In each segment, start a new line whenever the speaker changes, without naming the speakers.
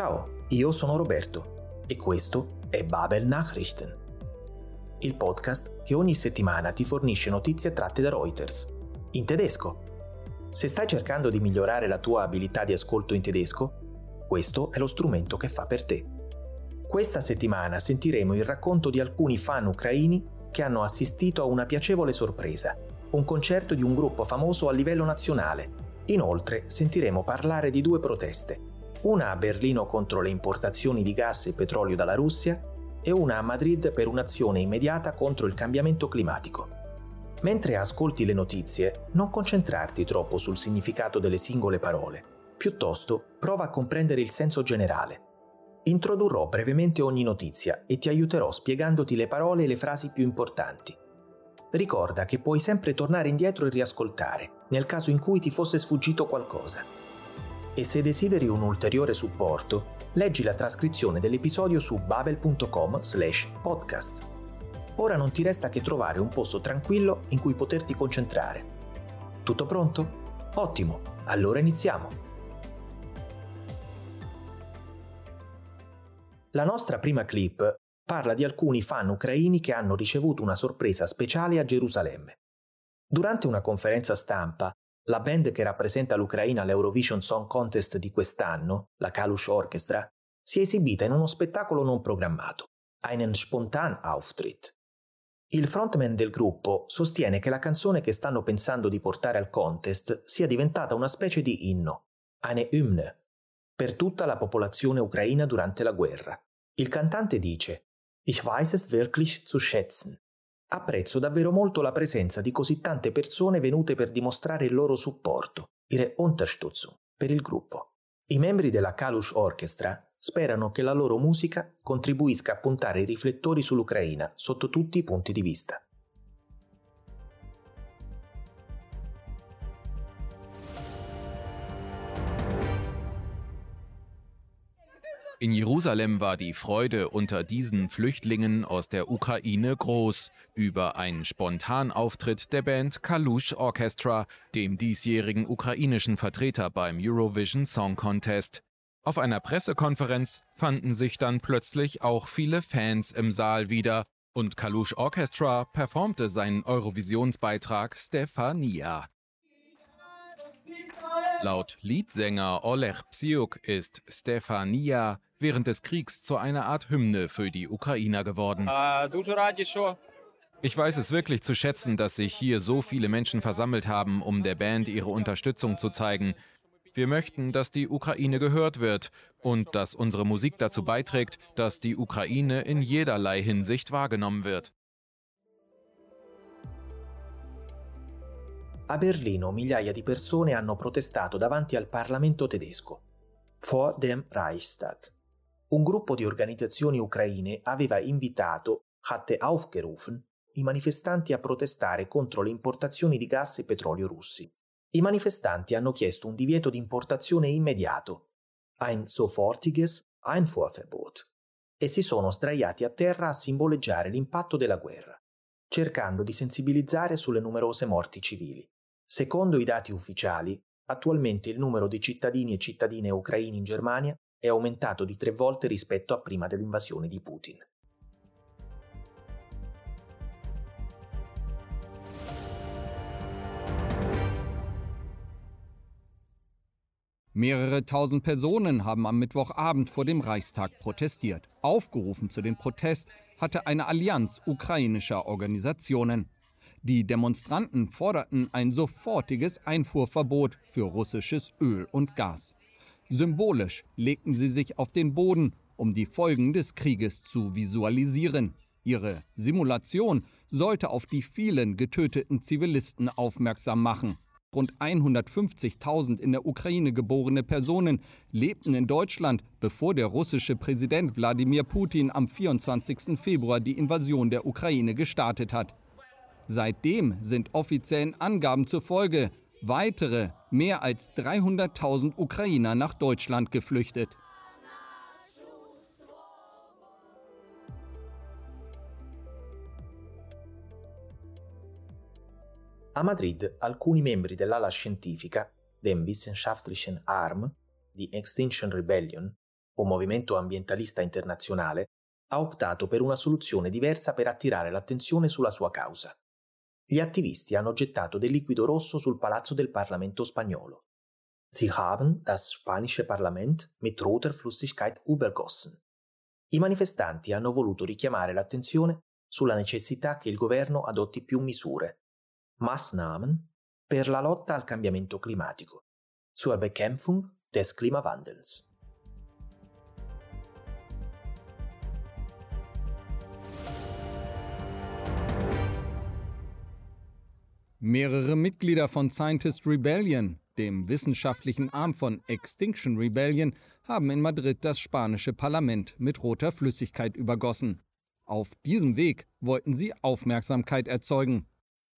Ciao, io sono Roberto e questo è Babel Nachrichten, il podcast che ogni settimana ti fornisce notizie tratte da Reuters, in tedesco. Se stai cercando di migliorare la tua abilità di ascolto in tedesco, questo è lo strumento che fa per te. Questa settimana sentiremo il racconto di alcuni fan ucraini che hanno assistito a una piacevole sorpresa, un concerto di un gruppo famoso a livello nazionale. Inoltre sentiremo parlare di due proteste, una a Berlino contro le importazioni di gas e petrolio dalla Russia e una a Madrid per un'azione immediata contro il cambiamento climatico. Mentre ascolti le notizie, non concentrarti troppo sul significato delle singole parole, piuttosto prova a comprendere il senso generale. Introdurrò brevemente ogni notizia e ti aiuterò spiegandoti le parole e le frasi più importanti. Ricorda che puoi sempre tornare indietro e riascoltare, nel caso in cui ti fosse sfuggito qualcosa. E se desideri un ulteriore supporto, leggi la trascrizione dell'episodio su babel.com/podcast. Ora non ti resta che trovare un posto tranquillo in cui poterti concentrare. Tutto pronto? Ottimo, allora iniziamo. La nostra prima clip parla di alcuni fan ucraini che hanno ricevuto una sorpresa speciale a Gerusalemme. Durante una conferenza stampa, la band che rappresenta l'Ucraina all'Eurovision Song Contest di quest'anno, la Kalush Orchestra, si è esibita in uno spettacolo non programmato, einen Spontan Auftritt. Il frontman del gruppo sostiene che la canzone che stanno pensando di portare al contest sia diventata una specie di inno, eine Hymne, per tutta la popolazione ucraina durante la guerra. Il cantante dice Ich weiß es wirklich zu schätzen. Apprezzo davvero molto la presenza di così tante persone venute per dimostrare il loro supporto, ihre Unterstützung, per il gruppo. I membri della Kalush Orchestra sperano che la loro musica contribuisca a puntare i riflettori sull'Ucraina sotto tutti i punti di vista.
In Jerusalem war die Freude unter diesen Flüchtlingen aus der Ukraine groß über einen Spontanauftritt der Band Kalush Orchestra, dem diesjährigen ukrainischen Vertreter beim Eurovision Song Contest. Auf einer Pressekonferenz fanden sich dann plötzlich auch viele Fans im Saal wieder und Kalush Orchestra performte seinen Eurovisionsbeitrag Stefania. Laut Leadsänger Oleg Psyuk ist Stefania während des Kriegs zu einer Art Hymne für die Ukrainer geworden. Ich weiß es wirklich zu schätzen, dass sich hier so viele Menschen versammelt haben, um der Band ihre Unterstützung zu zeigen. Wir möchten, dass die Ukraine gehört wird und dass unsere Musik dazu beiträgt, dass die Ukraine in jederlei Hinsicht wahrgenommen wird.
A Berlino migliaia di persone hanno protestato davanti al Parlamento tedesco, vor dem Reichstag. Un gruppo di organizzazioni ucraine aveva invitato, hatte aufgerufen, i manifestanti a protestare contro le importazioni di gas e petrolio russi. I manifestanti hanno chiesto un divieto di importazione immediato, ein sofortiges Einfuhrverbot, e si sono sdraiati a terra a simboleggiare l'impatto della guerra, cercando di sensibilizzare sulle numerose morti civili. Secondo i dati ufficiali, attualmente il numero di cittadini e cittadine ucraini in Germania è aumentato di tre volte rispetto a prima dell'invasione di Putin.
Mehrere tausend Personen haben am Mittwochabend vor dem Reichstag protestiert. Aufgerufen zu dem Protest hatte eine Allianz ukrainischer Organisationen. Die Demonstranten forderten ein sofortiges Einfuhrverbot für russisches Öl und Gas. Symbolisch legten sie sich auf den Boden, um die Folgen des Krieges zu visualisieren. Ihre Simulation sollte auf die vielen getöteten Zivilisten aufmerksam machen. Rund 150.000 in der Ukraine geborene Personen lebten in Deutschland, bevor der russische Präsident Wladimir Putin am 24. Februar die Invasion der Ukraine gestartet hat. Seitdem sind offiziellen Angaben zufolge weitere mehr als 300.000 Ukrainer nach Deutschland geflüchtet.
A Madrid alcuni membri dell'ala scientifica, dem Wissenschaftlichen Arm, di Extinction Rebellion, o movimento ambientalista internazionale, ha optato per una soluzione diversa per attirare l'attenzione sulla sua causa. Gli attivisti hanno gettato del liquido rosso sul palazzo del Parlamento spagnolo. Sie haben das spanische Parlament mit roter Flüssigkeit übergossen. I manifestanti hanno voluto richiamare l'attenzione sulla necessità che il governo adotti più misure, Maßnahmen, per la lotta al cambiamento climatico, zur Bekämpfung des Klimawandels.
Mehrere Mitglieder von Scientist Rebellion, dem wissenschaftlichen Arm von Extinction Rebellion, haben in Madrid das spanische Parlament mit roter Flüssigkeit übergossen. Auf diesem Weg wollten sie Aufmerksamkeit erzeugen.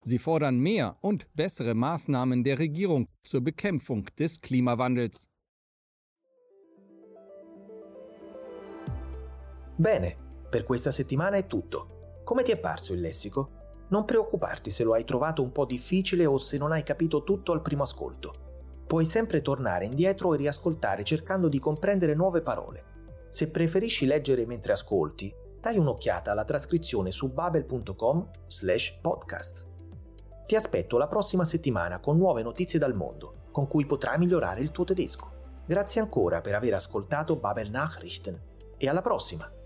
Sie fordern mehr und bessere Maßnahmen der Regierung zur Bekämpfung des Klimawandels.
Bene, per questa settimana è tutto. Come ti è parso il lessico? Non preoccuparti se lo hai trovato un po' difficile o se non hai capito tutto al primo ascolto. Puoi sempre tornare indietro e riascoltare cercando di comprendere nuove parole. Se preferisci leggere mentre ascolti, dai un'occhiata alla trascrizione su babel.com slash podcast. Ti aspetto la prossima settimana con nuove notizie dal mondo, con cui potrai migliorare il tuo tedesco. Grazie ancora per aver ascoltato Babel Nachrichten e alla prossima!